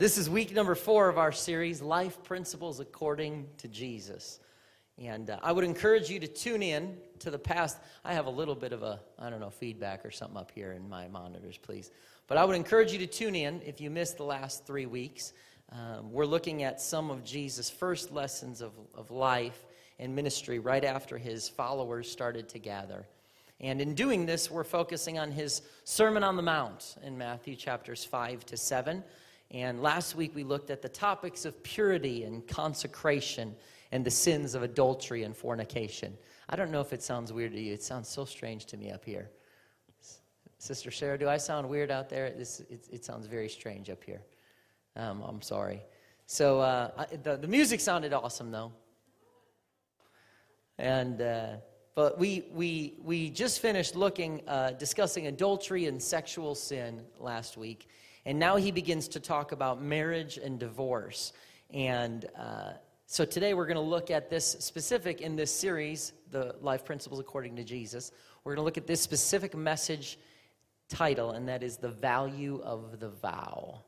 This is week number four of our series, Life Principles According to Jesus. And uh, I would encourage you to tune in to the past. I have a little bit of a, I don't know, feedback or something up here in my monitors, please. But I would encourage you to tune in if you missed the last three weeks. Um, we're looking at some of Jesus' first lessons of, of life and ministry right after his followers started to gather. And in doing this, we're focusing on his Sermon on the Mount in Matthew chapters 5 to 7. And last week we looked at the topics of purity and consecration and the sins of adultery and fornication. I don't know if it sounds weird to you. It sounds so strange to me up here. Sister Sarah, do I sound weird out there? This, it, it sounds very strange up here. Um, I'm sorry. So uh, I, the, the music sounded awesome, though. And uh, but we we we just finished looking, uh, discussing adultery and sexual sin last week, and now he begins to talk about marriage and divorce. And uh, so today we're going to look at this specific in this series, the Life Principles According to Jesus. We're going to look at this specific message title, and that is the value of the vow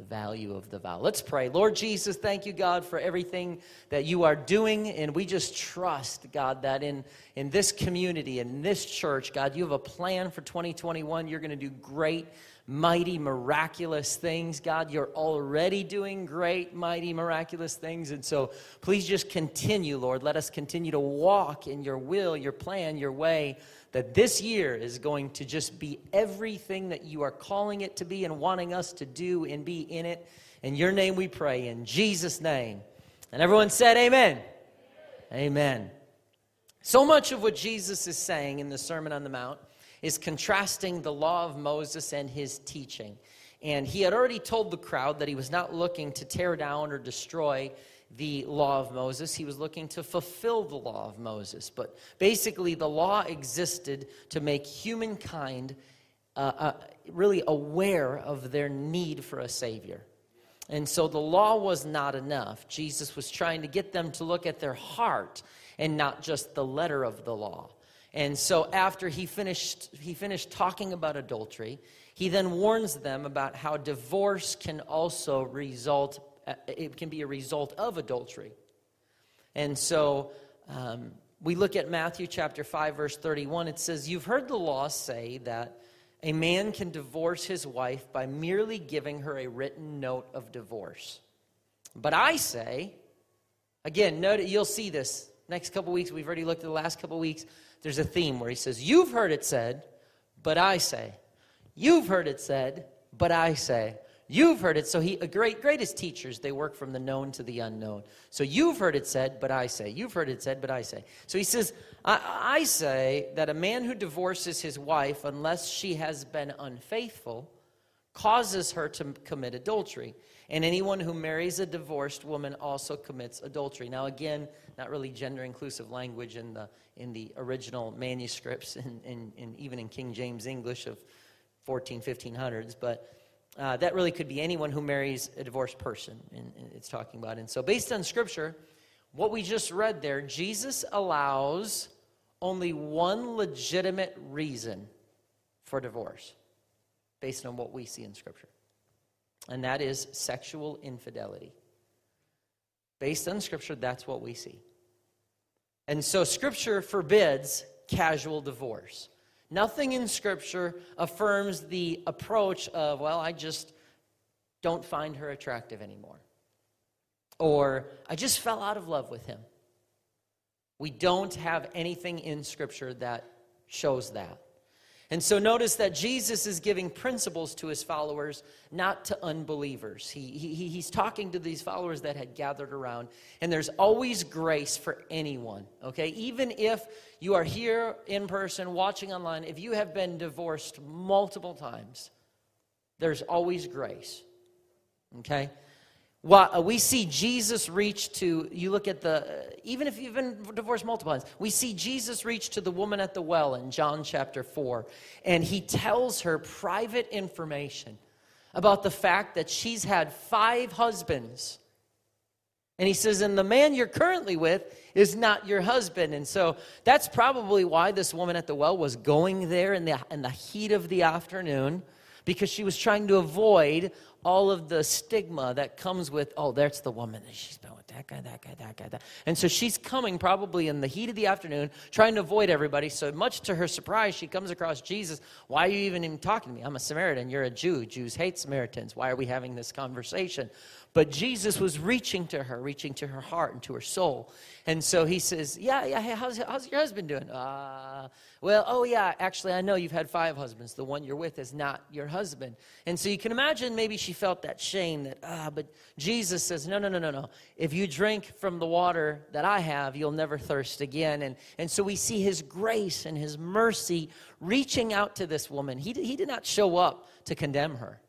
the value of the vow. Let's pray. Lord Jesus, thank you, God, for everything that you are doing. And we just trust, God, that in, in this community, in this church, God, you have a plan for 2021. You're going to do great, mighty, miraculous things. God, you're already doing great, mighty, miraculous things. And so please just continue, Lord. Let us continue to walk in your will, your plan, your way that this year is going to just be everything that you are calling it to be and wanting us to do and be in it. In your name we pray, in Jesus' name. And everyone said, Amen. Amen. So much of what Jesus is saying in the Sermon on the Mount is contrasting the law of Moses and his teaching. And he had already told the crowd that he was not looking to tear down or destroy the law of Moses. He was looking to fulfill the law of Moses. But basically, the law existed to make humankind uh, uh, really aware of their need for a Savior. And so the law was not enough. Jesus was trying to get them to look at their heart and not just the letter of the law. And so after he finished, he finished talking about adultery, he then warns them about how divorce can also result uh, it can be a result of adultery. And so um, we look at Matthew chapter 5, verse 31. It says, You've heard the law say that a man can divorce his wife by merely giving her a written note of divorce. But I say, again, note, you'll see this next couple weeks. We've already looked at the last couple weeks. There's a theme where he says, You've heard it said, but I say. You've heard it said, but I say. You've heard it. So he, a great, greatest teachers, they work from the known to the unknown. So you've heard it said, but I say. You've heard it said, but I say. So he says, I, I say that a man who divorces his wife, unless she has been unfaithful, causes her to commit adultery. And anyone who marries a divorced woman also commits adultery. Now, again, not really gender inclusive language in the, in the original manuscripts and, even in King James English of 14, 1500s, but uh, that really could be anyone who marries a divorced person, and it's talking about. And so, based on scripture, what we just read there, Jesus allows only one legitimate reason for divorce, based on what we see in scripture, and that is sexual infidelity. Based on scripture, that's what we see. And so, scripture forbids casual divorce. Nothing in Scripture affirms the approach of, well, I just don't find her attractive anymore. Or, I just fell out of love with him. We don't have anything in Scripture that shows that. And so notice that Jesus is giving principles to his followers, not to unbelievers. He, he, he's talking to these followers that had gathered around, and there's always grace for anyone, okay? Even if you are here in person, watching online, if you have been divorced multiple times, there's always grace, okay? Uh, we see Jesus reach to, you look at the, uh, even if you've been divorced multiple times, we see Jesus reach to the woman at the well in John chapter 4, and he tells her private information about the fact that she's had five husbands. And he says, and the man you're currently with is not your husband. And so that's probably why this woman at the well was going there in the, in the heat of the afternoon because she was trying to avoid all of the stigma that comes with, oh, that's the woman. She's been with that guy, that guy, that guy, that. And so she's coming probably in the heat of the afternoon, trying to avoid everybody. So much to her surprise, she comes across Jesus. Why are you even, even talking to me? I'm a Samaritan. You're a Jew. Jews hate Samaritans. Why are we having this conversation? But Jesus was reaching to her, reaching to her heart and to her soul. And so he says, Yeah, yeah, hey, how's, how's your husband doing? Uh, well, oh, yeah, actually, I know you've had five husbands. The one you're with is not your husband. And so you can imagine maybe she felt that shame that, ah, but Jesus says, No, no, no, no, no. If you drink from the water that I have, you'll never thirst again. And, and so we see his grace and his mercy reaching out to this woman. He, he did not show up to condemn her.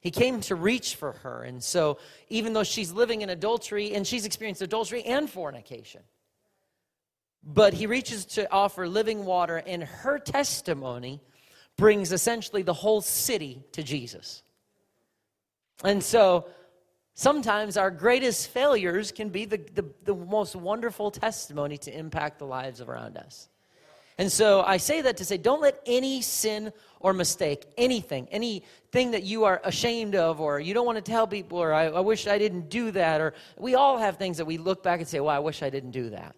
He came to reach for her. And so, even though she's living in adultery and she's experienced adultery and fornication, but he reaches to offer living water, and her testimony brings essentially the whole city to Jesus. And so, sometimes our greatest failures can be the, the, the most wonderful testimony to impact the lives around us. And so I say that to say, don't let any sin or mistake, anything, anything that you are ashamed of, or you don't want to tell people, or I, I, wish I didn't do that, or we all have things that we look back and say, well, I wish I didn't do that.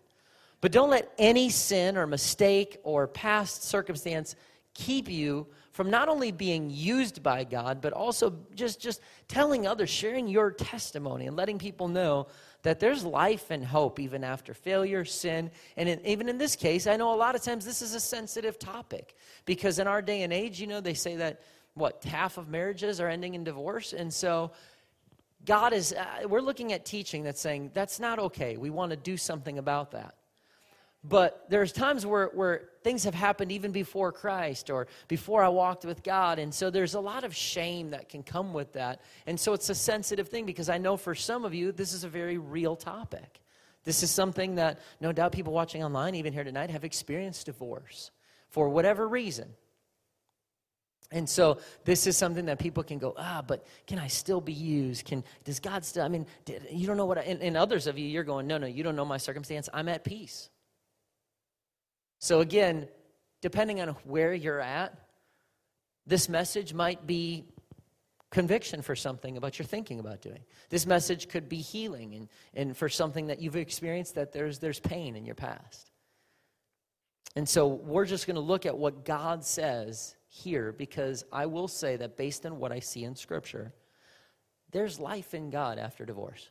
But don't let any sin or mistake or past circumstance keep you from not only being used by God, but also just, just telling others, sharing your testimony, and letting people know that there's life and hope even after failure, sin. And in, even in this case, I know a lot of times this is a sensitive topic because in our day and age, you know, they say that what half of marriages are ending in divorce. And so God is, uh, we're looking at teaching that's saying that's not okay. We want to do something about that. But there's times where, where things have happened even before Christ or before I walked with God. And so there's a lot of shame that can come with that. And so it's a sensitive thing because I know for some of you, this is a very real topic. This is something that no doubt people watching online, even here tonight, have experienced divorce for whatever reason. And so this is something that people can go, ah, but can I still be used? Can does God still? I mean, did, you don't know what. I, and, and others of you, you're going, no, no, you don't know my circumstance. I'm at peace. So, again, depending on where you're at, this message might be conviction for something about your thinking about doing. This message could be healing and, and for something that you've experienced that there's, there's pain in your past. And so we're just going to look at what God says here because I will say that based on what I see in Scripture, there's life in God after divorce.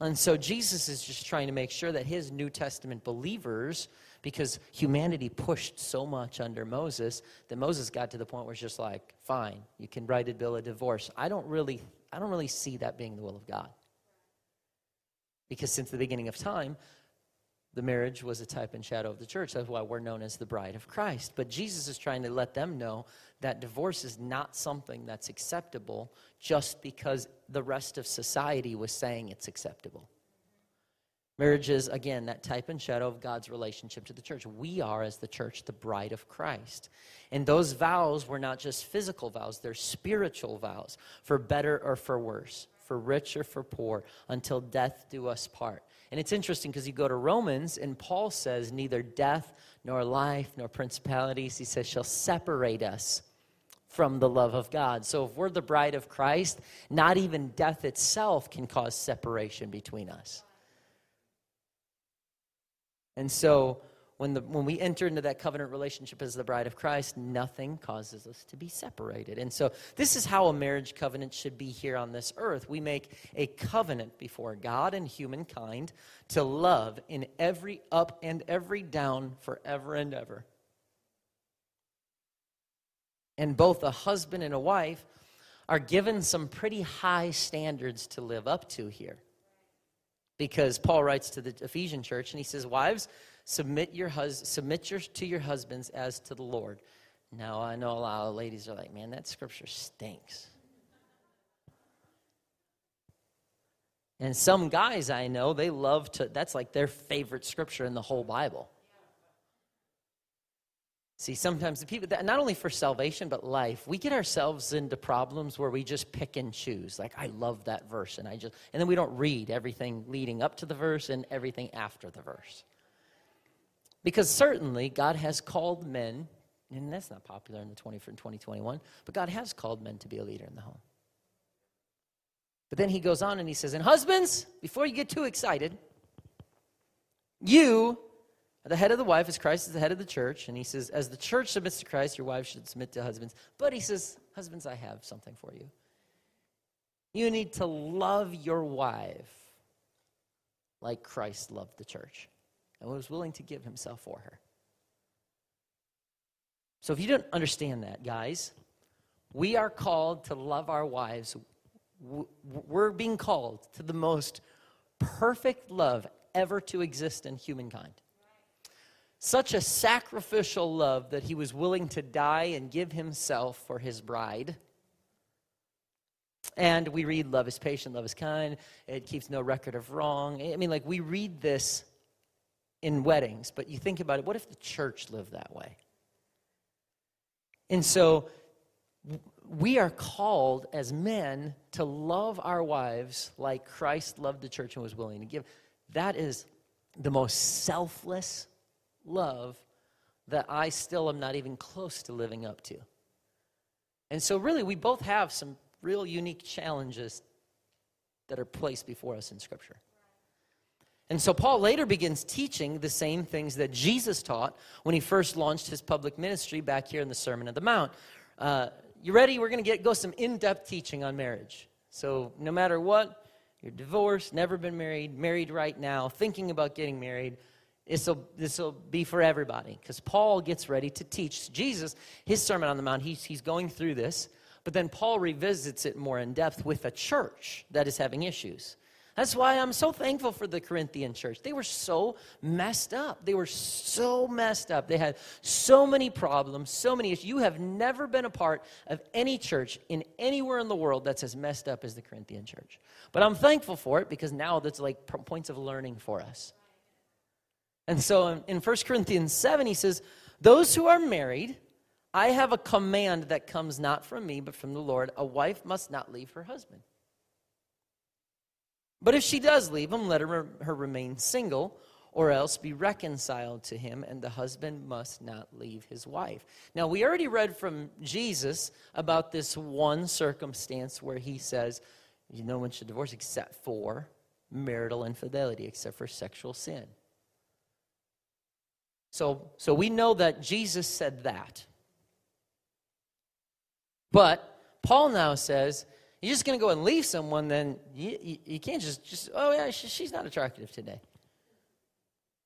And so Jesus is just trying to make sure that his New Testament believers, because humanity pushed so much under Moses, that Moses got to the point where it's just like, fine, you can write a bill of divorce. I don't really, I don't really see that being the will of God. Because since the beginning of time, the marriage was a type and shadow of the church. That's why we're known as the bride of Christ. But Jesus is trying to let them know that divorce is not something that's acceptable just because the rest of society was saying it's acceptable. Marriage is, again, that type and shadow of God's relationship to the church. We are, as the church, the bride of Christ. And those vows were not just physical vows, they're spiritual vows for better or for worse, for rich or for poor, until death do us part. And it's interesting because you go to Romans, and Paul says, Neither death nor life nor principalities, he says, shall separate us from the love of God. So if we're the bride of Christ, not even death itself can cause separation between us. And so when, the, when we enter into that covenant relationship as the bride of Christ, nothing causes us to be separated. And so, this is how a marriage covenant should be here on this earth. We make a covenant before God and humankind to love in every up and every down forever and ever. And both a husband and a wife are given some pretty high standards to live up to here. Because Paul writes to the Ephesian church and he says, Wives, submit your hus- submit your, to your husbands as to the Lord. Now I know a lot of ladies are like, man, that scripture stinks. And some guys I know, they love to, that's like their favorite scripture in the whole Bible. See, sometimes the people, that, not only for salvation, but life, we get ourselves into problems where we just pick and choose. Like, I love that verse, and I just, and then we don't read everything leading up to the verse and everything after the verse. Because certainly God has called men, And that's not popular in the 20, 2021. But God has called men to be a leader in the home. But then he goes on and he says, And husbands, before you get too excited, you are the head of the wife as Christ is the head of the church. And he says, As the church submits to Christ, your wives should submit to husbands. But he says, Husbands, I have something for you. You need to love your wife like Christ loved the church and was willing to give himself for her. So if you don't understand that, guys, we are called to love our wives. We're being called to the most perfect love ever to exist in humankind. Such a sacrificial love that he was willing to die and give himself for his bride. And we read, Love is patient, love is kind, it keeps no record of wrong. I mean, like, we read this in weddings, but you think about it what if the church lived that way? And so, we are called as men to love our wives like Christ loved the church and was willing to give. That is the most selfless love that I still am not even close to living up to. And so, really, we both have some real unique challenges that are placed before us in Scripture. And so Paul later begins teaching the same things that Jesus taught when he first launched his public ministry back here in the Sermon on the Mount. Uh, you ready? We're going to get go some in-depth teaching on marriage. So no matter what, you're divorced, never been married, married right now, thinking about getting married, this will be for everybody because Paul gets ready to teach Jesus his Sermon on the Mount. He's, he's going through this. But then Paul revisits it more in depth with a church that is having issues. That's why I'm so thankful for the Corinthian church. They were so messed up. They were so messed up. They had so many problems, so many issues. You have never been a part of any church in anywhere in the world that's as messed up as the Corinthian church. But I'm thankful for it because now that's like points of learning for us. And so in 1 Corinthians 7, he says, Those who are married I have a command that comes not from me, but from the Lord. A wife must not leave her husband. But if she does leave him, let her, her remain single, or else be reconciled to him, and the husband must not leave his wife. Now, we already read from Jesus about this one circumstance where he says, you know, one should divorce except for marital infidelity, except for sexual sin. So, so we know that Jesus said that. But Paul now says, you're just going to go and leave someone, then you, you, you, can't just, just, oh, yeah, she, she's not attractive today.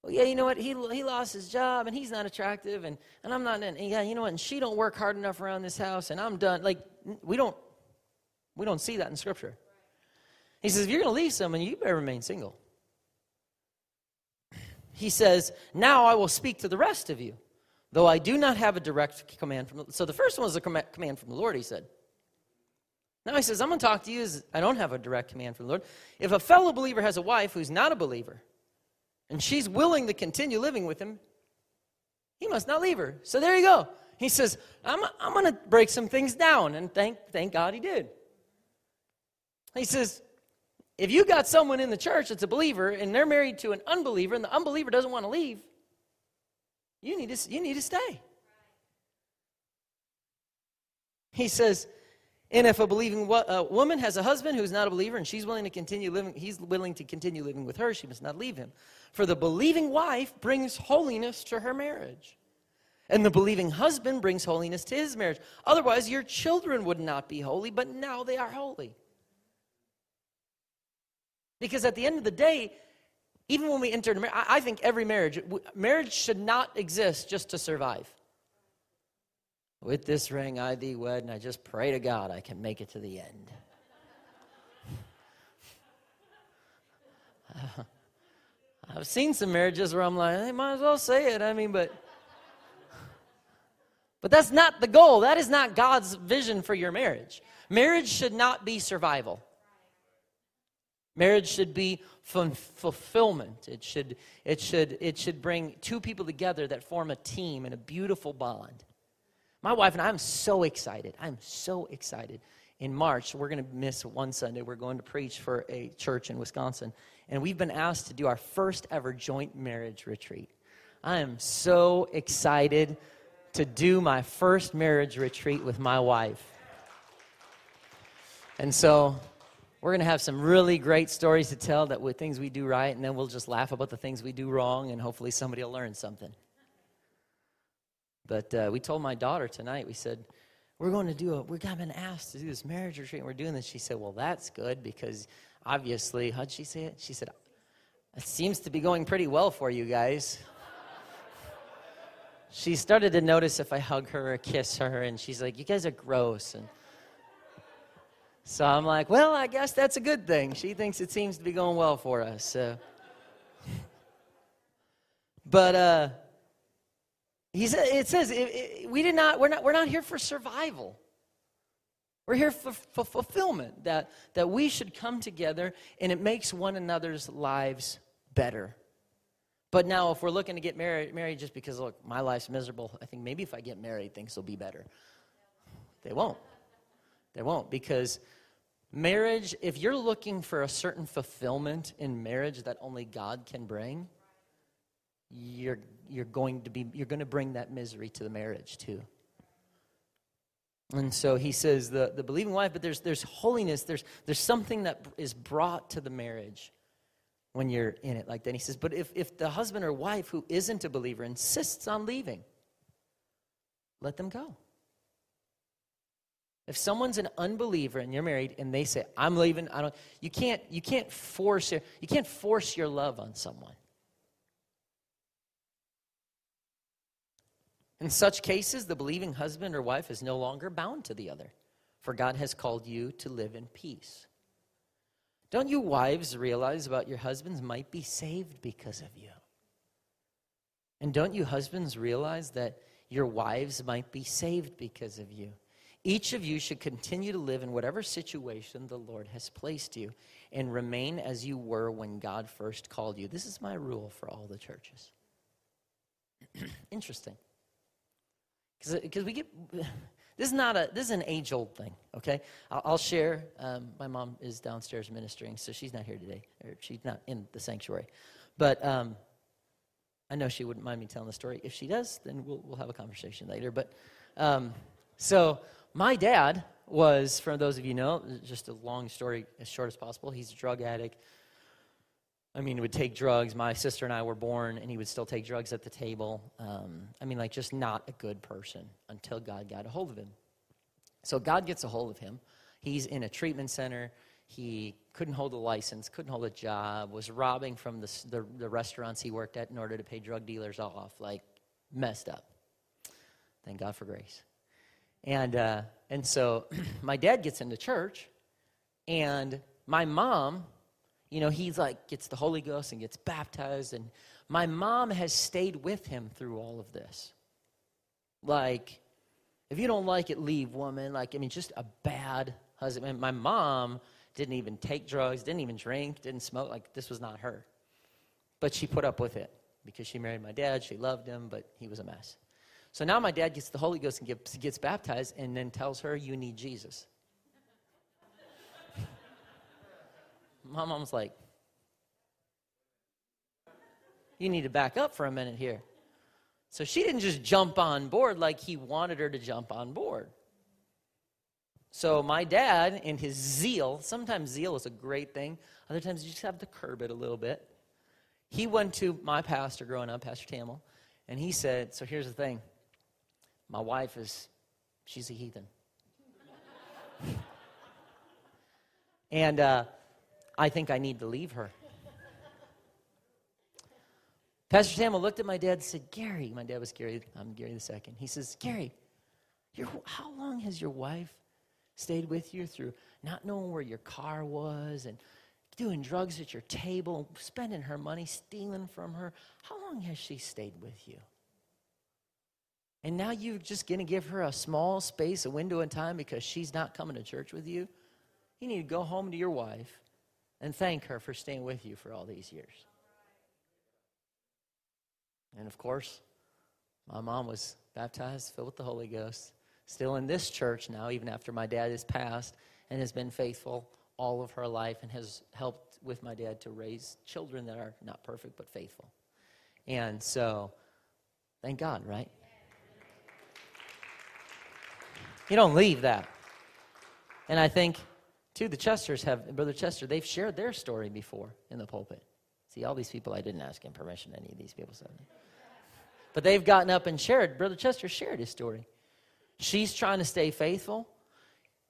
Well, yeah, you know what? He, he lost his job and he's not attractive, and, and I'm not, and yeah, you know what? And she don't work hard enough around this house, and I'm done. Like, we don't, we don't see that in Scripture. He says, if you're going to leave someone, you better remain single. He says, now I will speak to the rest of you though I do not have a direct command from So the first one was a command from the Lord, he said. Now he says, I'm going to talk to you as I don't have a direct command from the Lord. If a fellow believer has a wife who's not a believer, and she's willing to continue living with him, he must not leave her. So there you go. He says, I'm, I'm going to break some things down. And thank, thank God he did. He says, if you got someone in the church that's a believer and they're married to an unbeliever and the unbeliever doesn't want to leave, you need to, you need to stay. He says, and if a believing uh, woman has a husband who's not a believer and she's willing to continue living, he's willing to continue living with her, she must not leave him. For the believing wife brings holiness to her marriage. And the believing husband brings holiness to his marriage. Otherwise, your children would not be holy, but now they are holy. Because at the end of the day, even when we enter into marriage, I think every marriage, marriage should not exist just to survive. With this ring I thee wed, and I just pray to God I can make it to the end. I've seen some marriages where I'm like, they might as well say it. I mean, but but that's not the goal. That is not God's vision for your marriage. Marriage should not be survival. Marriage should be fulfillment. It should, it, should, it should bring two people together that form a team and a beautiful bond. My wife and I, I'm so excited. I'm so excited. In March, we're going to miss one Sunday. We're going to preach for a church in Wisconsin. And we've been asked to do our first ever joint marriage retreat. I am so excited to do my first marriage retreat with my wife. And so we're going to have some really great stories to tell that with things we do right, and then we'll just laugh about the things we do wrong, and hopefully somebody will learn something. But uh, we told my daughter tonight, we said, we're going to do a, we're been asked to do this marriage retreat, and we're doing this. She said, well, that's good because obviously, how'd she say it? She said, it seems to be going pretty well for you guys. she started to notice if I hug her or kiss her, and she's like, you guys are gross. And so I'm like, well, I guess that's a good thing. She thinks it seems to be going well for us. So. but, uh, he said, it says, it, it, we did not, we're, not, we're not here for survival. We're here for, for fulfillment, that, that we should come together and it makes one another's lives better. But now, if we're looking to get married, married just because, look, my life's miserable, I think maybe if I get married, things will be better. They won't. They won't because marriage, if you're looking for a certain fulfillment in marriage that only God can bring, you're, you're going to be you're going to bring that misery to the marriage too. And so he says the, the believing wife but there's there's holiness there's there's something that is brought to the marriage when you're in it like that. He says but if, if the husband or wife who isn't a believer insists on leaving let them go. If someone's an unbeliever and you're married and they say i'm leaving i don't you can't you can't force you can't force your love on someone In such cases, the believing husband or wife is no longer bound to the other, for God has called you to live in peace. Don't you wives realize about your husbands might be saved because of you? And don't you husbands realize that your wives might be saved because of you? Each of you should continue to live in whatever situation the Lord has placed you and remain as you were when God first called you. This is my rule for all the churches. Interesting. Because we get, this is not a, this is an age old thing, okay? I'll, I'll share. Um, my mom is downstairs ministering, so she's not here today, or she's not in the sanctuary. But um, I know she wouldn't mind me telling the story. If she does, then we'll, we'll have a conversation later. But um, so my dad was, for those of you know, just a long story, as short as possible. He's a drug addict, I mean, would take drugs. My sister and I were born, and he would still take drugs at the table. Um, I mean, like, just not a good person until God got a hold of him. So God gets a hold of him. He's in a treatment center. He couldn't hold a license, couldn't hold a job, was robbing from the, the, the restaurants he worked at in order to pay drug dealers off. Like, messed up. Thank God for grace. And, uh, and so my dad gets into church, and my mom you know, he's like, gets the Holy Ghost and gets baptized. And my mom has stayed with him through all of this. Like, if you don't like it, leave, woman. Like, I mean, just a bad husband. My mom didn't even take drugs, didn't even drink, didn't smoke. Like, this was not her. But she put up with it because she married my dad. She loved him, but he was a mess. So now my dad gets the Holy Ghost and gets, baptized and then tells her, You need Jesus. My mom's like, You need to back up for a minute here. So she didn't just jump on board like he wanted her to jump on board. So my dad, in his zeal, sometimes zeal is a great thing, other times you just have to curb it a little bit. He went to my pastor growing up, Pastor Samuel, and he said, So here's the thing my wife is, she's a heathen. and uh, I think I need to leave her. Pastor Samuel looked at my dad and said, Gary, my dad was Gary, I'm Gary the second. He says, Gary, how long has your wife stayed with you through not knowing where your car was and doing drugs at your table, spending her money, stealing from her? How long has she stayed with you? And now you're just going to give her a small space, a window in time because she's not coming to church with you? You need to go home to your wife and thank her for staying with you for all these years. And of course, my mom was baptized, filled with the Holy Ghost, still in this church now, even after my dad has passed, and has been faithful all of her life and has helped with my dad to raise children that are not perfect but faithful. And so, thank God, right? You don't leave that. And I think, too, the Chesters have, Brother Chester, they've shared their story before in the pulpit. See, all these people, I didn't ask him permission, any of these people said. But they've gotten up and shared. Brother Chester shared his story. She's trying to stay faithful.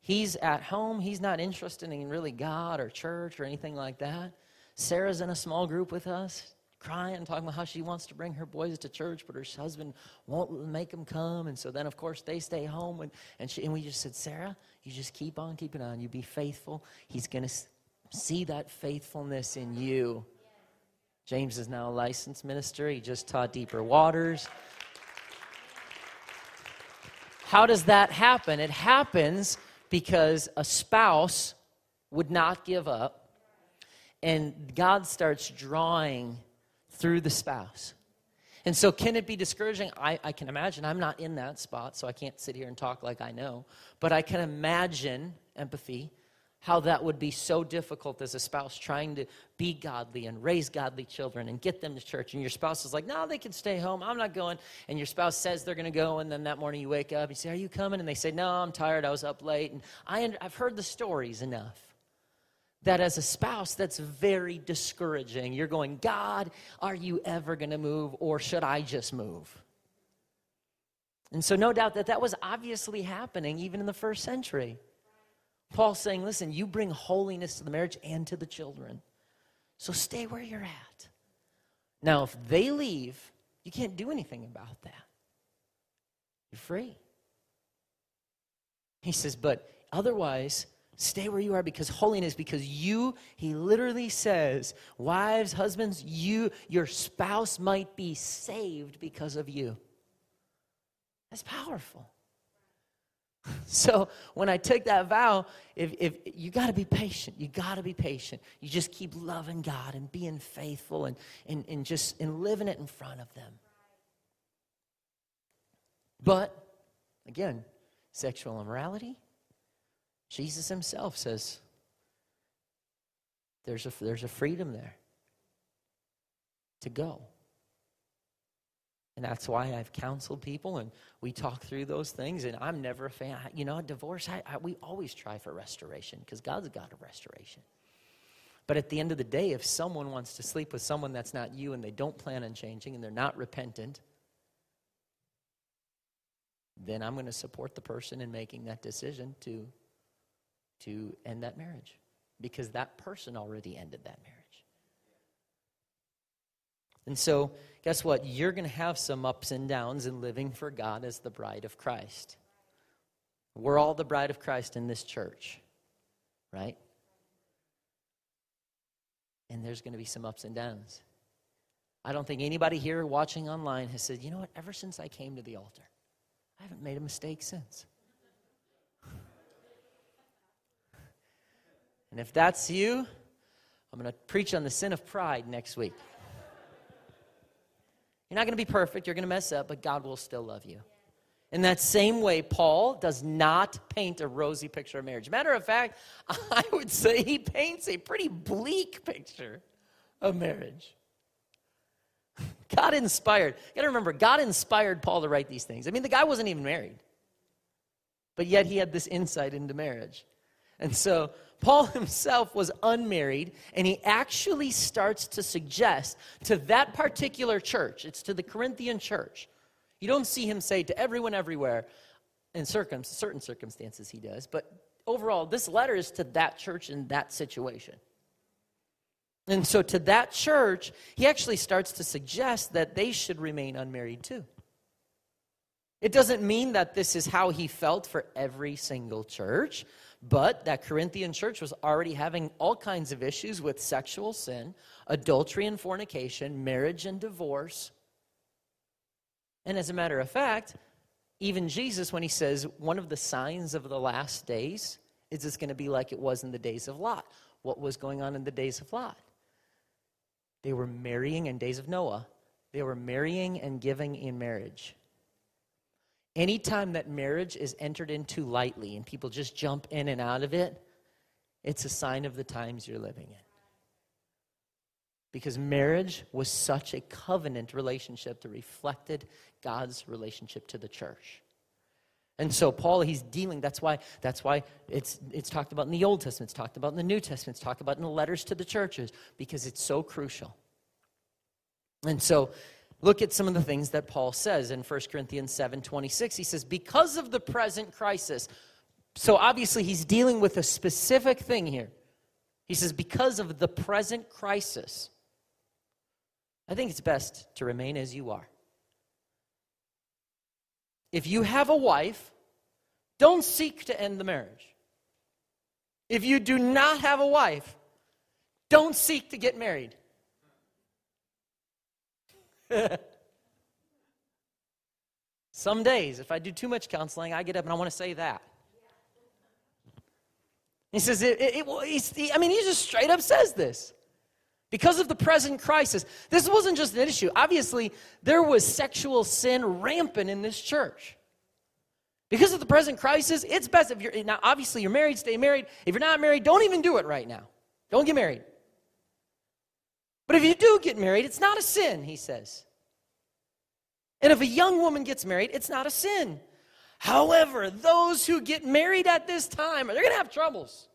He's at home. He's not interested in really God or church or anything like that. Sarah's in a small group with us, crying, and talking about how she wants to bring her boys to church, but her husband won't make them come. And so then, of course, they stay home. And, and, she, and we just said, Sarah, you just keep on keeping on. You be faithful. He's going to see that faithfulness in you. James is now a licensed minister. He just taught deeper waters. How does that happen? It happens because a spouse would not give up, and God starts drawing through the spouse. And so, can it be discouraging? I, I, can imagine. I'm not in that spot, so I can't sit here and talk like I know. But I can imagine empathy how that would be so difficult as a spouse trying to be godly and raise godly children and get them to church. And your spouse is like, no, they can stay home. I'm not going. And your spouse says they're going to go. And then that morning you wake up, you say, Are you coming? And they say, No, I'm tired. I was up late. And I, I've heard the stories enough that as a spouse, that's very discouraging. You're going, God, are you ever going to move or should I just move? And so, no doubt that that was obviously happening even in the first century. Paul's saying, listen, you bring holiness to the marriage and to the children. So stay where you're at. Now, if they leave, you can't do anything about that. You're free. He says, but otherwise, stay where you are because holiness, because you, he literally says, wives, husbands, you, your spouse might be saved because of you. That's powerful. So when I took that vow, if, if you got to be patient, you got to be patient. You just keep loving God and being faithful and, and, and just and living it in front of them. But again, sexual immorality, Jesus himself says there's a, there's a freedom there to go. And that's why I've counseled people and we talk through those things. And I'm never a fan. You know, divorce, I, I, we always try for restoration because God's got a restoration. But at the end of the day, if someone wants to sleep with someone that's not you and they don't plan on changing and they're not repentant, then I'm going to support the person in making that decision to, to end that marriage because that person already ended that marriage. And so, guess what? You're going to have some ups and downs in living for God as the bride of Christ. We're all the bride of Christ in this church, right? And there's going to be some ups and downs. I don't think anybody here watching online has said, you know what, ever since I came to the altar, I haven't made a mistake since. And if that's you, I'm going to preach on the sin of pride next week. You're not going to be perfect, you're going to mess up, but God will still love you. In that same way, Paul does not paint a rosy picture of marriage. Matter of fact, I would say he paints a pretty bleak picture of marriage. God inspired. You got to remember, God inspired Paul to write these things. I mean, the guy wasn't even married, but yet he had this insight into marriage. And so Paul himself was unmarried, and he actually starts to suggest to that particular church, it's to the Corinthian church. You don't see him say to everyone everywhere, in circum- certain circumstances he does, but overall, this letter is to that church in that situation. And so, to that church, he actually starts to suggest that they should remain unmarried too. It doesn't mean that this is how he felt for every single church, but that Corinthian church was already having all kinds of issues with sexual sin, adultery and fornication, marriage and divorce. And as a matter of fact, even Jesus, when he says one of the signs of the last days is it's going to be like it was in the days of Lot. What was going on in the days of Lot? They were marrying in days of Noah. They were marrying and giving in marriage. Anytime that marriage is entered into lightly and people just jump in and out of it, it's a sign of the times you're living in. Because marriage was such a covenant relationship that reflected God's relationship to the church. And so Paul, he's dealing. That's why. That's why it's it's talked about in the Old Testament. It's talked about in the New Testament. It's talked about in the letters to the churches because it's so crucial. And so, look at some of the things that Paul says in 1 Corinthians 7 26. He says, Because of the present crisis. So, obviously, he's dealing with a specific thing here. He says, Because of the present crisis, I think it's best to remain as you are. If you have a wife, don't seek to end the marriage. If you do not have a wife, don't seek to get married. Some days, if I do too much counseling, I get up and I want to say that. He says, it, it, it he, I mean, he just straight up says this. Because of the present crisis, this wasn't just an issue. Obviously, there was sexual sin rampant in this church. Because of the present crisis, it's best if you're now obviously you're married, stay married. If you're not married, don't even do it right now. Don't get married. But if you do get married, it's not a sin, he says. And if a young woman gets married, it's not a sin. However, those who get married at this time, they're going to have troubles.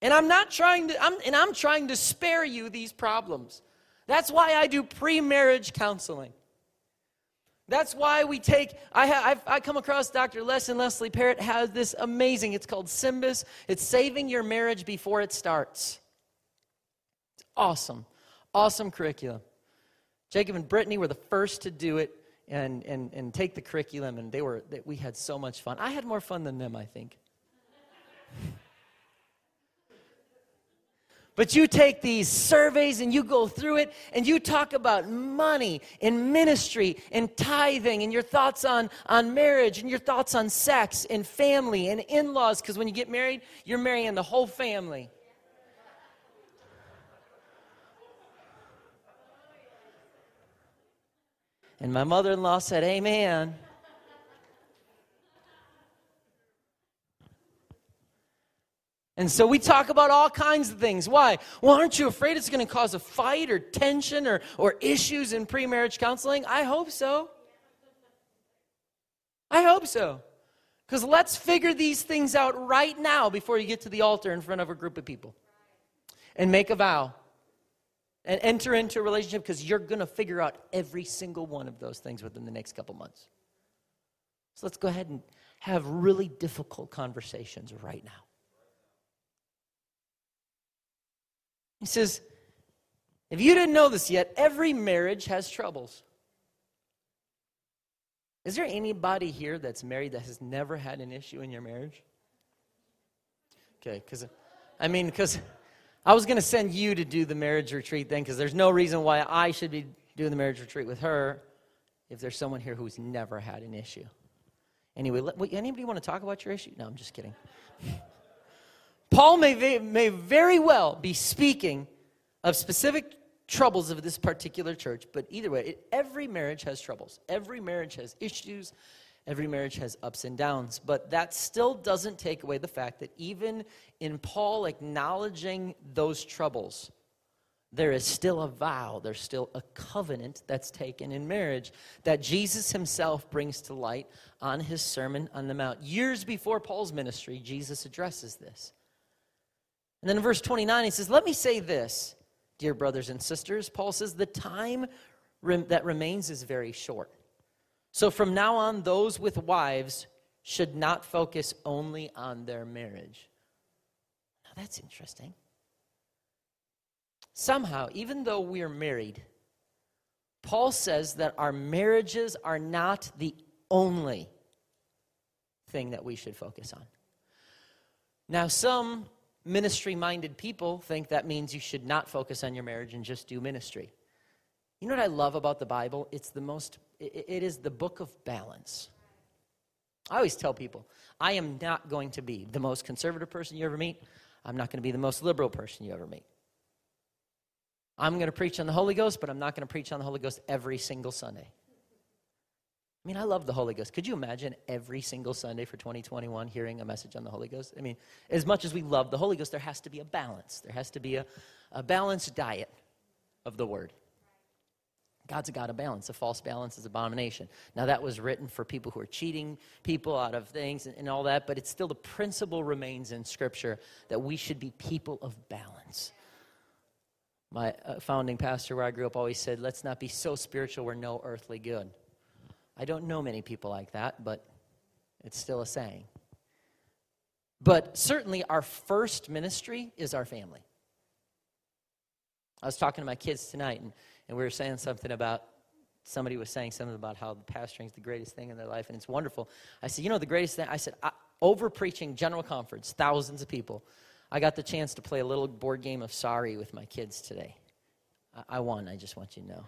And I'm not trying to, I'm, and I'm trying to spare you these problems. That's why I do pre marriage counseling. That's why we take, I, have, I come across Dr. Les and Leslie Parrott has this amazing, it's called SYMBIS. It's saving your marriage before it starts. Awesome, awesome curriculum. Jacob and Brittany were the first to do it and, and, and take the curriculum, and they were, they, we had so much fun. I had more fun than them, I think. But you take these surveys and you go through it and you talk about money and ministry and tithing and your thoughts on, on marriage and your thoughts on sex and family and in laws. Because when you get married, you're marrying the whole family. And my mother in law said, Amen. And so we talk about all kinds of things. Why? Well, aren't you afraid it's going to cause a fight or tension or, or issues in pre marriage counseling? I hope so. I hope so. Because let's figure these things out right now before you get to the altar in front of a group of people and make a vow and enter into a relationship because you're going to figure out every single one of those things within the next couple months. So let's go ahead and have really difficult conversations right now. He says, if you didn't know this yet, every marriage has troubles. Is there anybody here that's married that has never had an issue in your marriage? Okay, because, I mean, because I was going to send you to do the marriage retreat then, because there's no reason why I should be doing the marriage retreat with her if there's someone here who's never had an issue. Anyway, let, anybody want to talk about your issue? No, I'm just kidding. Paul may, may very well be speaking of specific troubles of this particular church, but either way, it, every marriage has troubles. Every marriage has issues. Every marriage has ups and downs. But that still doesn't take away the fact that even in Paul acknowledging those troubles, there is still a vow, there's still a covenant that's taken in marriage that Jesus himself brings to light on his Sermon on the Mount. Years before Paul's ministry, Jesus addresses this. And then in verse 29, he says, Let me say this, dear brothers and sisters. Paul says, The time rem- that remains is very short. So from now on, those with wives should not focus only on their marriage. Now that's interesting. Somehow, even though we are married, Paul says that our marriages are not the only thing that we should focus on. Now, some ministry minded people think that means you should not focus on your marriage and just do ministry. You know what I love about the Bible? It's the most, it is the book of balance. I always tell people, I am not going to be the most conservative person you ever meet. I'm not going to be the most liberal person you ever meet. I'm going to preach on the Holy Ghost, but I'm not going to preach on the Holy Ghost every single Sunday. I mean, I love the Holy Ghost. Could you imagine every single Sunday for 2021 hearing a message on the Holy Ghost? I mean, as much as we love the Holy Ghost, there has to be a balance. There has to be a, a balanced diet of the Word. God's a God of balance. A false balance is abomination. Now, that was written for people who are cheating people out of things and, and all that, but it's still the principle remains in Scripture that we should be people of balance. My uh, founding pastor, where I grew up, always said, Let's not be so spiritual we're no earthly good. I don't know many people like that, but it's still a saying. But certainly, our first ministry is our family. I was talking to my kids tonight, and, and we were saying something about somebody was saying something about how the pastoring is the greatest thing in their life, and it's wonderful. I said, You know, the greatest thing, I said, over preaching general conference, thousands of people. I got the chance to play a little board game of sorry with my kids today. I, I won, I just want you to know.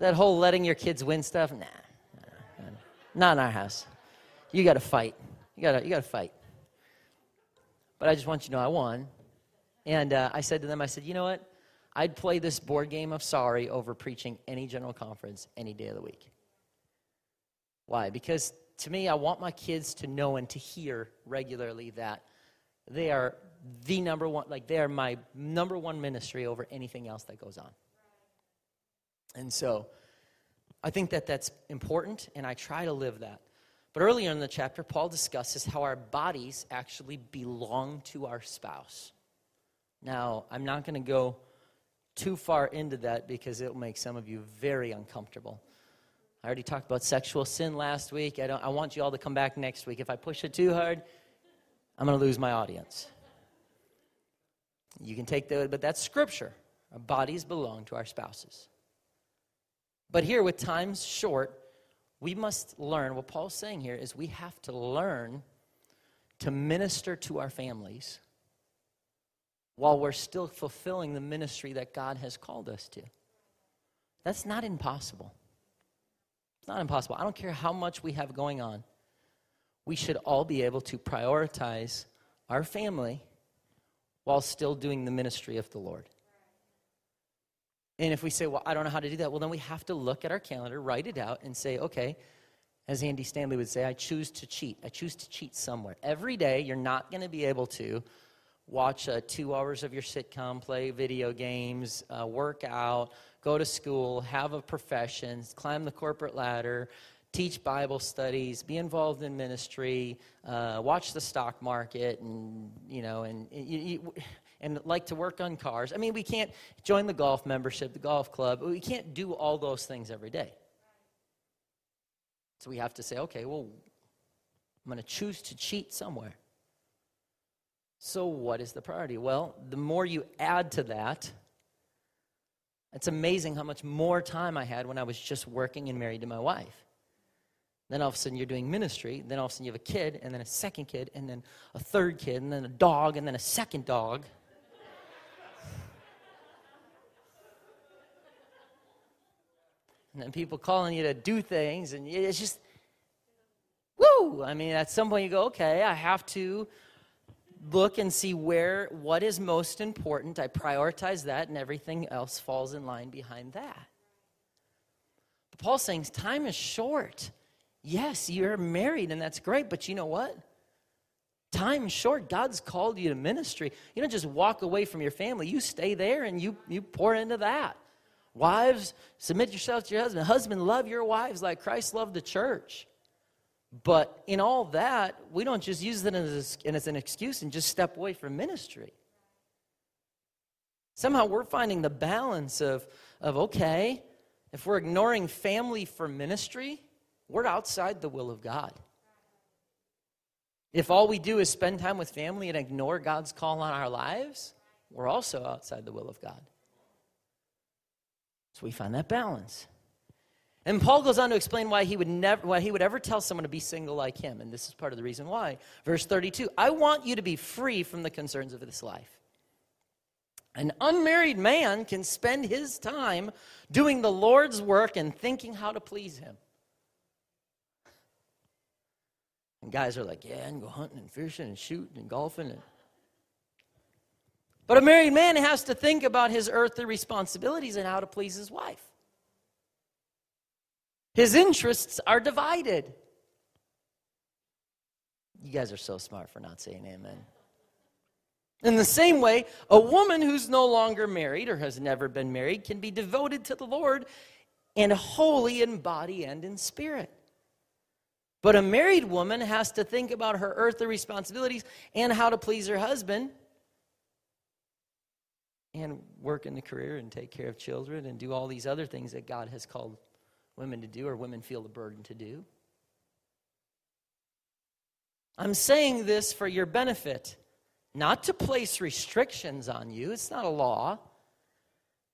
That whole letting your kids win stuff, nah, nah, nah not in our house. You got to fight. You got to you got to fight. But I just want you to know I won. And uh, I said to them, I said, you know what? I'd play this board game of sorry over preaching any general conference any day of the week. Why? Because to me, I want my kids to know and to hear regularly that they are the number one, like they are my number one ministry over anything else that goes on. And so I think that that's important, and I try to live that. But earlier in the chapter, Paul discusses how our bodies actually belong to our spouse. Now, I'm not going to go too far into that because it will make some of you very uncomfortable. I already talked about sexual sin last week. I, don't, I want you all to come back next week. If I push it too hard, I'm going to lose my audience. You can take the, but that's scripture. Our bodies belong to our spouses. But here, with times short, we must learn what Paul's saying here is we have to learn to minister to our families while we're still fulfilling the ministry that God has called us to. That's not impossible. It's not impossible. I don't care how much we have going on. We should all be able to prioritize our family while still doing the ministry of the Lord. And if we say, well, I don't know how to do that, well, then we have to look at our calendar, write it out, and say, okay, as Andy Stanley would say, I choose to cheat. I choose to cheat somewhere. Every day, you're not going to be able to watch uh, two hours of your sitcom, play video games, uh, work out, go to school, have a profession, climb the corporate ladder, teach Bible studies, be involved in ministry, uh, watch the stock market, and you know, and you, and like to work on cars. I mean, we can't join the golf membership, the golf club. We can't do all those things every day. So we have to say, okay, well, I'm going to choose to cheat somewhere. So, what is the priority? Well, the more you add to that, it's amazing how much more time I had when I was just working and married to my wife. Then all of a sudden you're doing ministry. Then all of a sudden you have a kid, and then a second kid, and then a third kid, and then a dog, and then a second dog. and then people calling you to do things, and it's just, woo! I mean, at some point you go, okay, I have to look and see where what is most important. I prioritize that, and everything else falls in line behind that. But Paul's saying time is short. Yes, you're married, and that's great, but you know what? Time's short. God's called you to ministry. You don't just walk away from your family. You stay there and you, you pour into that. Wives, submit yourself to your husband. Husband, love your wives like Christ loved the church. But in all that, we don't just use it as, as an excuse and just step away from ministry. Somehow we're finding the balance of, of okay, if we're ignoring family for ministry, we're outside the will of God. If all we do is spend time with family and ignore God's call on our lives, we're also outside the will of God. So we find that balance. And Paul goes on to explain why he would never why he would ever tell someone to be single like him, and this is part of the reason why. Verse 32, I want you to be free from the concerns of this life. An unmarried man can spend his time doing the Lord's work and thinking how to please him. And guys are like, yeah, can go hunting and fishing and shooting and golfing. And... But a married man has to think about his earthly responsibilities and how to please his wife. His interests are divided. You guys are so smart for not saying amen. In the same way, a woman who's no longer married or has never been married can be devoted to the Lord and holy in body and in spirit. But a married woman has to think about her earthly responsibilities and how to please her husband and work in the career and take care of children and do all these other things that God has called women to do or women feel the burden to do. I'm saying this for your benefit, not to place restrictions on you. It's not a law.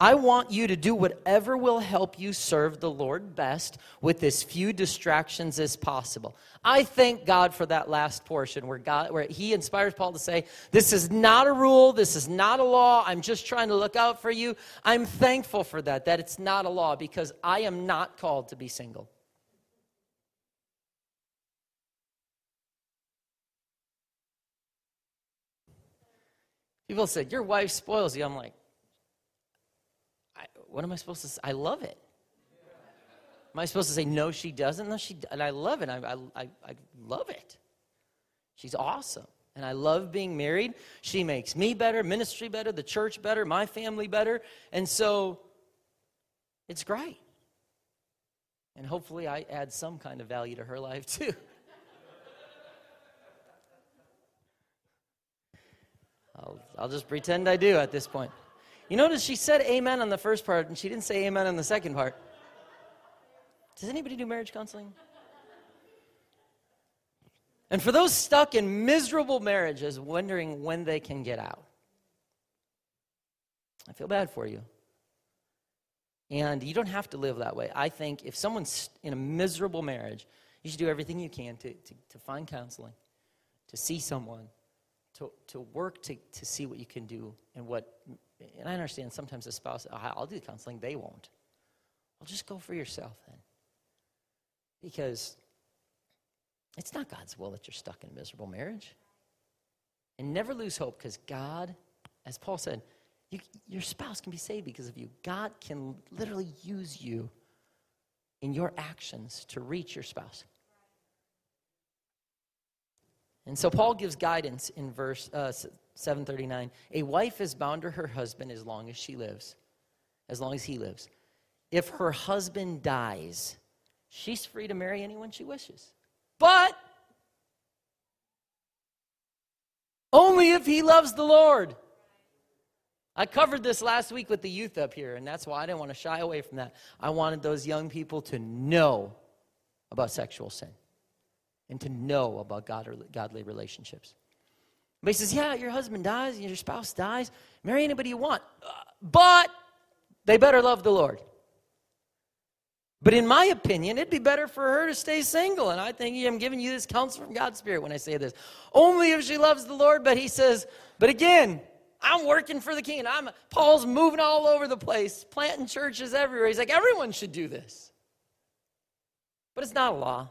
I want you to do whatever will help you serve the Lord best with as few distractions as possible. I thank God for that last portion where God where he inspires Paul to say, "This is not a rule, this is not a law. I'm just trying to look out for you." I'm thankful for that that it's not a law because I am not called to be single. People said, Your wife spoils you. I'm like, what am I supposed to say? I love it. Am I supposed to say, no, she doesn't? No, she, and I love it. I, I, I love it. She's awesome. And I love being married. She makes me better, ministry better, the church better, my family better. And so it's great. And hopefully I add some kind of value to her life too. I'll, I'll just pretend I do at this point. You notice she said amen on the first part and she didn't say amen on the second part. Does anybody do marriage counseling? And for those stuck in miserable marriages, wondering when they can get out, I feel bad for you. And you don't have to live that way. I think if someone's in a miserable marriage, you should do everything you can to, to, to find counseling, to see someone, to, to work to, to see what you can do and what and I understand sometimes the spouse, I'll do the counseling, they won't. Well, just go for yourself then. Because it's not God's will that you're stuck in a miserable marriage. And never lose hope because God, as Paul said, you, your spouse can be saved because of you. God can literally use you in your actions to reach your spouse. And so Paul gives guidance in verse uh, 739. A wife is bound to her husband as long as she lives, as long as he lives. If her husband dies, she's free to marry anyone she wishes. But only if he loves the Lord. I covered this last week with the youth up here, and that's why I didn't want to shy away from that. I wanted those young people to know about sexual sin and to know about godly relationships. But he says, Yeah, your husband dies, your spouse dies. Marry anybody you want. Uh, but they better love the Lord. But in my opinion, it'd be better for her to stay single. And I think I'm giving you this counsel from God's Spirit when I say this. Only if she loves the Lord. But he says, But again, I'm working for the king. I'm Paul's moving all over the place, planting churches everywhere. He's like, everyone should do this. But it's not a law.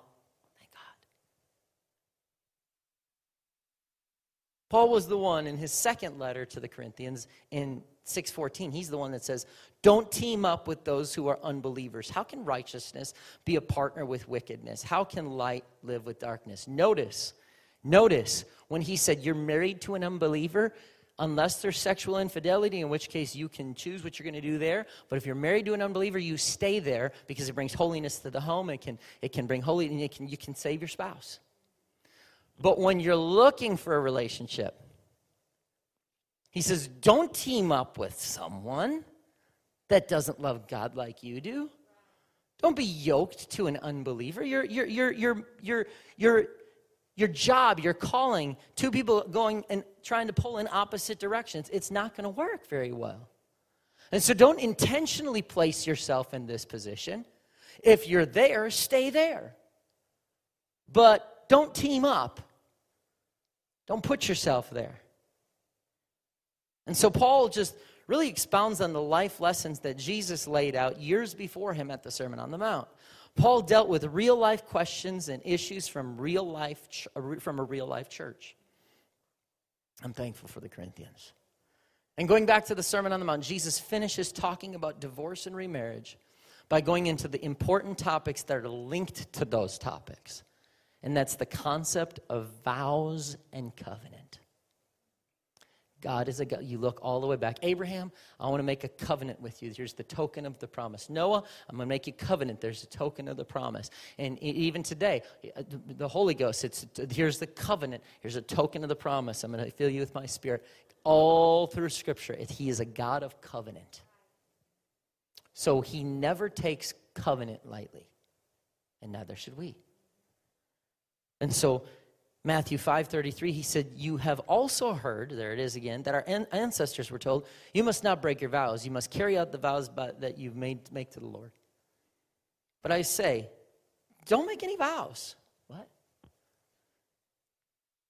Paul was the one in his second letter to the Corinthians in 6:14. He's the one that says, "Don't team up with those who are unbelievers. How can righteousness be a partner with wickedness? How can light live with darkness?" Notice, notice when he said you're married to an unbeliever, unless there's sexual infidelity, in which case you can choose what you're going to do there. But if you're married to an unbeliever, you stay there because it brings holiness to the home. It can, it can bring holy, and it can, you can save your spouse. But when you're looking for a relationship, he says, don't team up with someone that doesn't love God like you do. Don't be yoked to an unbeliever. Your, your, your, your, your, your, your job, your calling, two people going and trying to pull in opposite directions, it's not going to work very well. And so don't intentionally place yourself in this position. If you're there, stay there. But don't team up don't put yourself there. And so Paul just really expounds on the life lessons that Jesus laid out years before him at the Sermon on the Mount. Paul dealt with real life questions and issues from real life from a real life church. I'm thankful for the Corinthians. And going back to the Sermon on the Mount, Jesus finishes talking about divorce and remarriage by going into the important topics that are linked to those topics and that's the concept of vows and covenant. God is a God. You look all the way back. Abraham, I want to make a covenant with you. Here's the token of the promise. Noah, I'm going to make you covenant. There's a token of the promise. And even today, uh, the Holy Ghost, it's here's the covenant. Here's a token of the promise. I'm going to fill you with my spirit. All through Scripture, He is a God of covenant. So He never takes covenant lightly, and neither should we. And so Matthew 5:33 he said you have also heard there it is again that our ancestors were told you must not break your vows you must carry out the vows by, that you've made make to the Lord. But I say don't make any vows. What?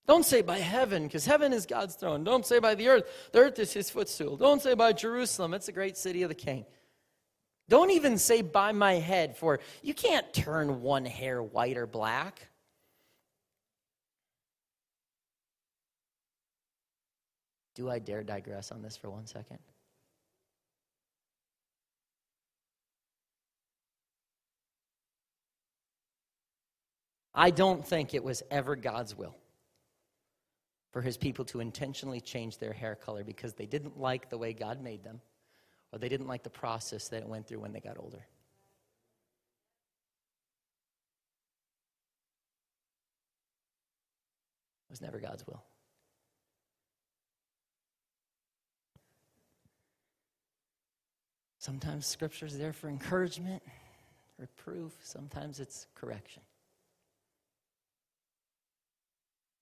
Don't say by heaven because heaven is God's throne. Don't say by the earth. The earth is his footstool. Don't say by Jerusalem. It's the great city of the king. Don't even say by my head for you can't turn one hair white or black. Do I dare digress on this for one second? I don't think it was ever God's will for his people to intentionally change their hair color because they didn't like the way God made them or they didn't like the process that it went through when they got older. It was never God's will. Sometimes scripture is there for encouragement, reproof, sometimes it's correction.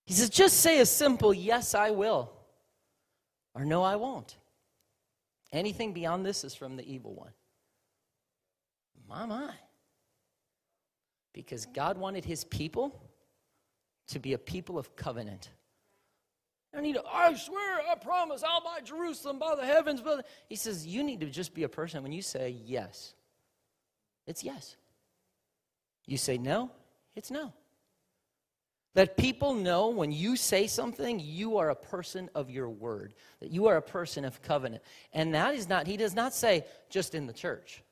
He says, just say a simple yes, I will, or no, I won't. Anything beyond this is from the evil one. My, my. Because God wanted his people to be a people of covenant. I need to, I swear, I promise, I'll buy Jerusalem by the heavens. The... He says, You need to just be a person when you say yes, it's yes. You say no, it's no. That people know when you say something, you are a person of your word, that you are a person of covenant. And that is not, he does not say just in the church.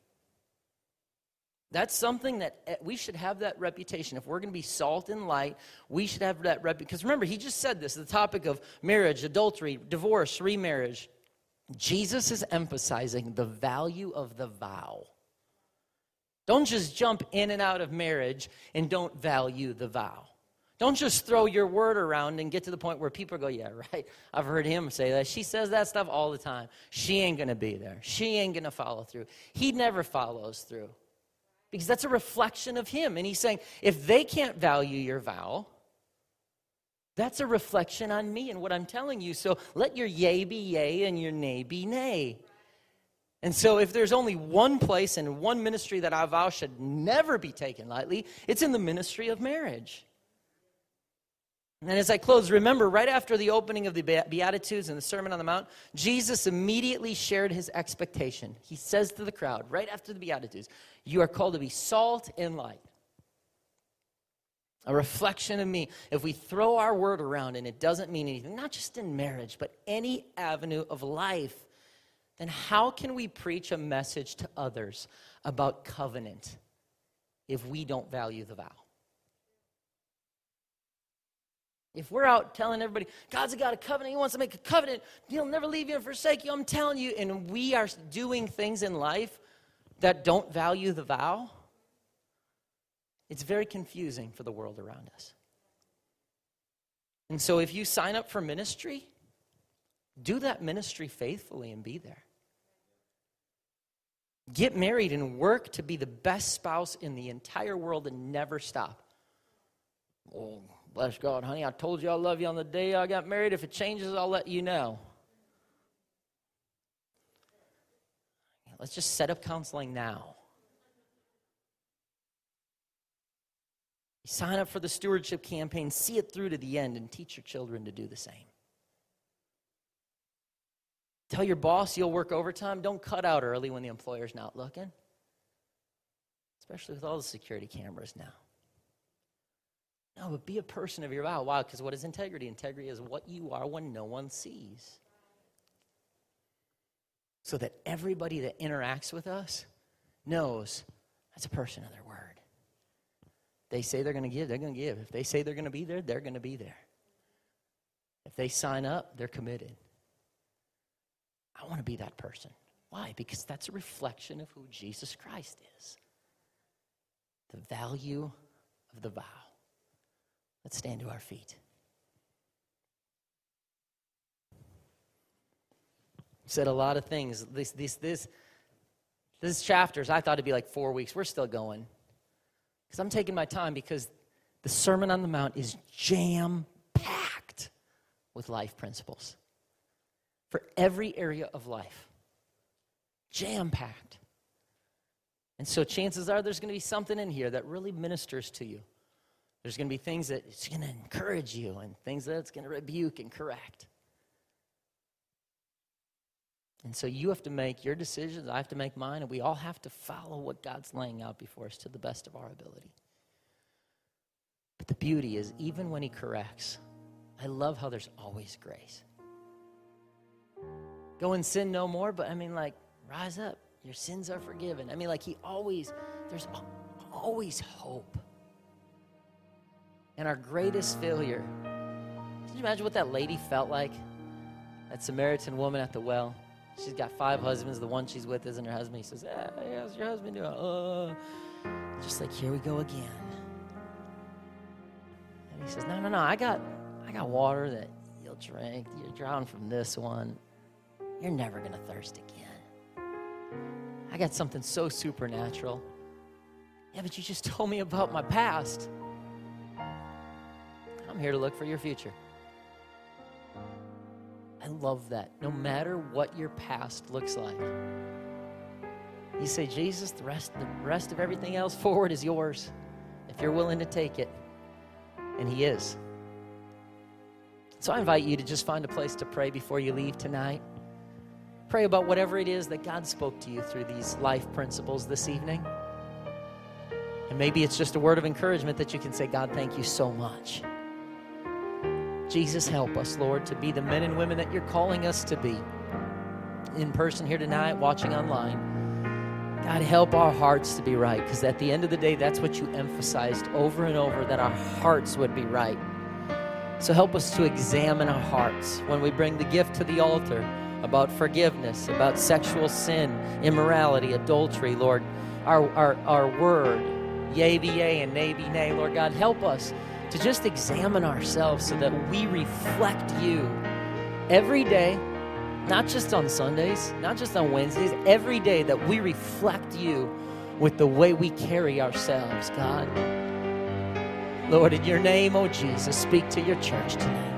That's something that eh, we should have that reputation. If we're going to be salt and light, we should have that reputation. Because remember, he just said this the topic of marriage, adultery, divorce, remarriage. Jesus is emphasizing the value of the vow. Don't just jump in and out of marriage and don't value the vow. Don't just throw your word around and get to the point where people go, Yeah, right. I've heard him say that. She says that stuff all the time. She ain't going to be there. She ain't going to follow through. He never follows through because that's a reflection of Him. And He's saying, if they can't value your vow, that's a reflection on me and what I'm telling you. So let your yea be yea and your nay be nay. And so, if there's only one place and one ministry that our vow should never be taken lightly, it's in the ministry of marriage. And as I close, remember right after the opening of the Beatitudes and the Sermon on the Mount, Jesus immediately shared his expectation. He says to the crowd, right after the Beatitudes, You are called to be salt and light. A reflection of me. If we throw our word around and it doesn't mean anything, not just in marriage, but any avenue of life, then how can we preach a message to others about covenant if we don't value the vow? If we're out telling everybody, God's got a covenant, He wants to make a covenant, He'll never leave you and forsake you, I'm telling you, and we are doing things in life that don't value the vow, it's very confusing for the world around us. And so if you sign up for ministry, do that ministry faithfully and be there. Get married and work to be the best spouse in the entire world and never stop. Oh, Bless God, honey. I told you I love you on the day I got married. If it changes, I'll let you know. Let's just set up counseling now. Sign up for the stewardship campaign, see it through to the end, and teach your children to do the same. Tell your boss you'll work overtime. Don't cut out early when the employer's not looking, especially with all the security cameras now. No, but be a person of your vow. Why? Because what is integrity? Integrity is what you are when no one sees. So that everybody that interacts with us knows that's a person of their word. They say they're going to give, they're going to give. If they say they're going to be there, they're going to be there. If they sign up, they're committed. I want to be that person. Why? Because that's a reflection of who Jesus Christ is. The value of the vow. Let's stand to our feet. Said a lot of things. This, this, this, this chapters, I thought it'd be like four weeks. We're still going. Because I'm taking my time because the Sermon on the Mount is jam packed with life principles for every area of life. Jam packed. And so chances are there's going to be something in here that really ministers to you. There's going to be things that it's going to encourage you and things that it's going to rebuke and correct. And so you have to make your decisions, I have to make mine, and we all have to follow what God's laying out before us to the best of our ability. But the beauty is, even when He corrects, I love how there's always grace. Go and sin no more, but I mean, like, rise up. Your sins are forgiven. I mean, like, He always, there's always hope. And our greatest failure, can you imagine what that lady felt like? That Samaritan woman at the well. She's got five husbands. The one she's with isn't her husband. He says, hey, how's your husband doing? Uh, just like, here we go again. And he says, no, no, no, I got, I got water that you'll drink. You're drowning from this one. You're never going to thirst again. I got something so supernatural. Yeah, but you just told me about my past. I'm here to look for your future. I love that. No matter what your past looks like, you say, Jesus, the rest, the rest of everything else forward is yours if you're willing to take it. And He is. So I invite you to just find a place to pray before you leave tonight. Pray about whatever it is that God spoke to you through these life principles this evening. And maybe it's just a word of encouragement that you can say, God, thank you so much. Jesus, help us, Lord, to be the men and women that you're calling us to be. In person here tonight, watching online. God, help our hearts to be right, because at the end of the day, that's what you emphasized over and over that our hearts would be right. So help us to examine our hearts when we bring the gift to the altar about forgiveness, about sexual sin, immorality, adultery, Lord. Our, our, our word, yea be yea and nay be nay, Lord God, help us to just examine ourselves so that we reflect you every day, not just on Sundays, not just on Wednesdays, every day that we reflect you with the way we carry ourselves, God. Lord, in your name, oh Jesus, speak to your church tonight.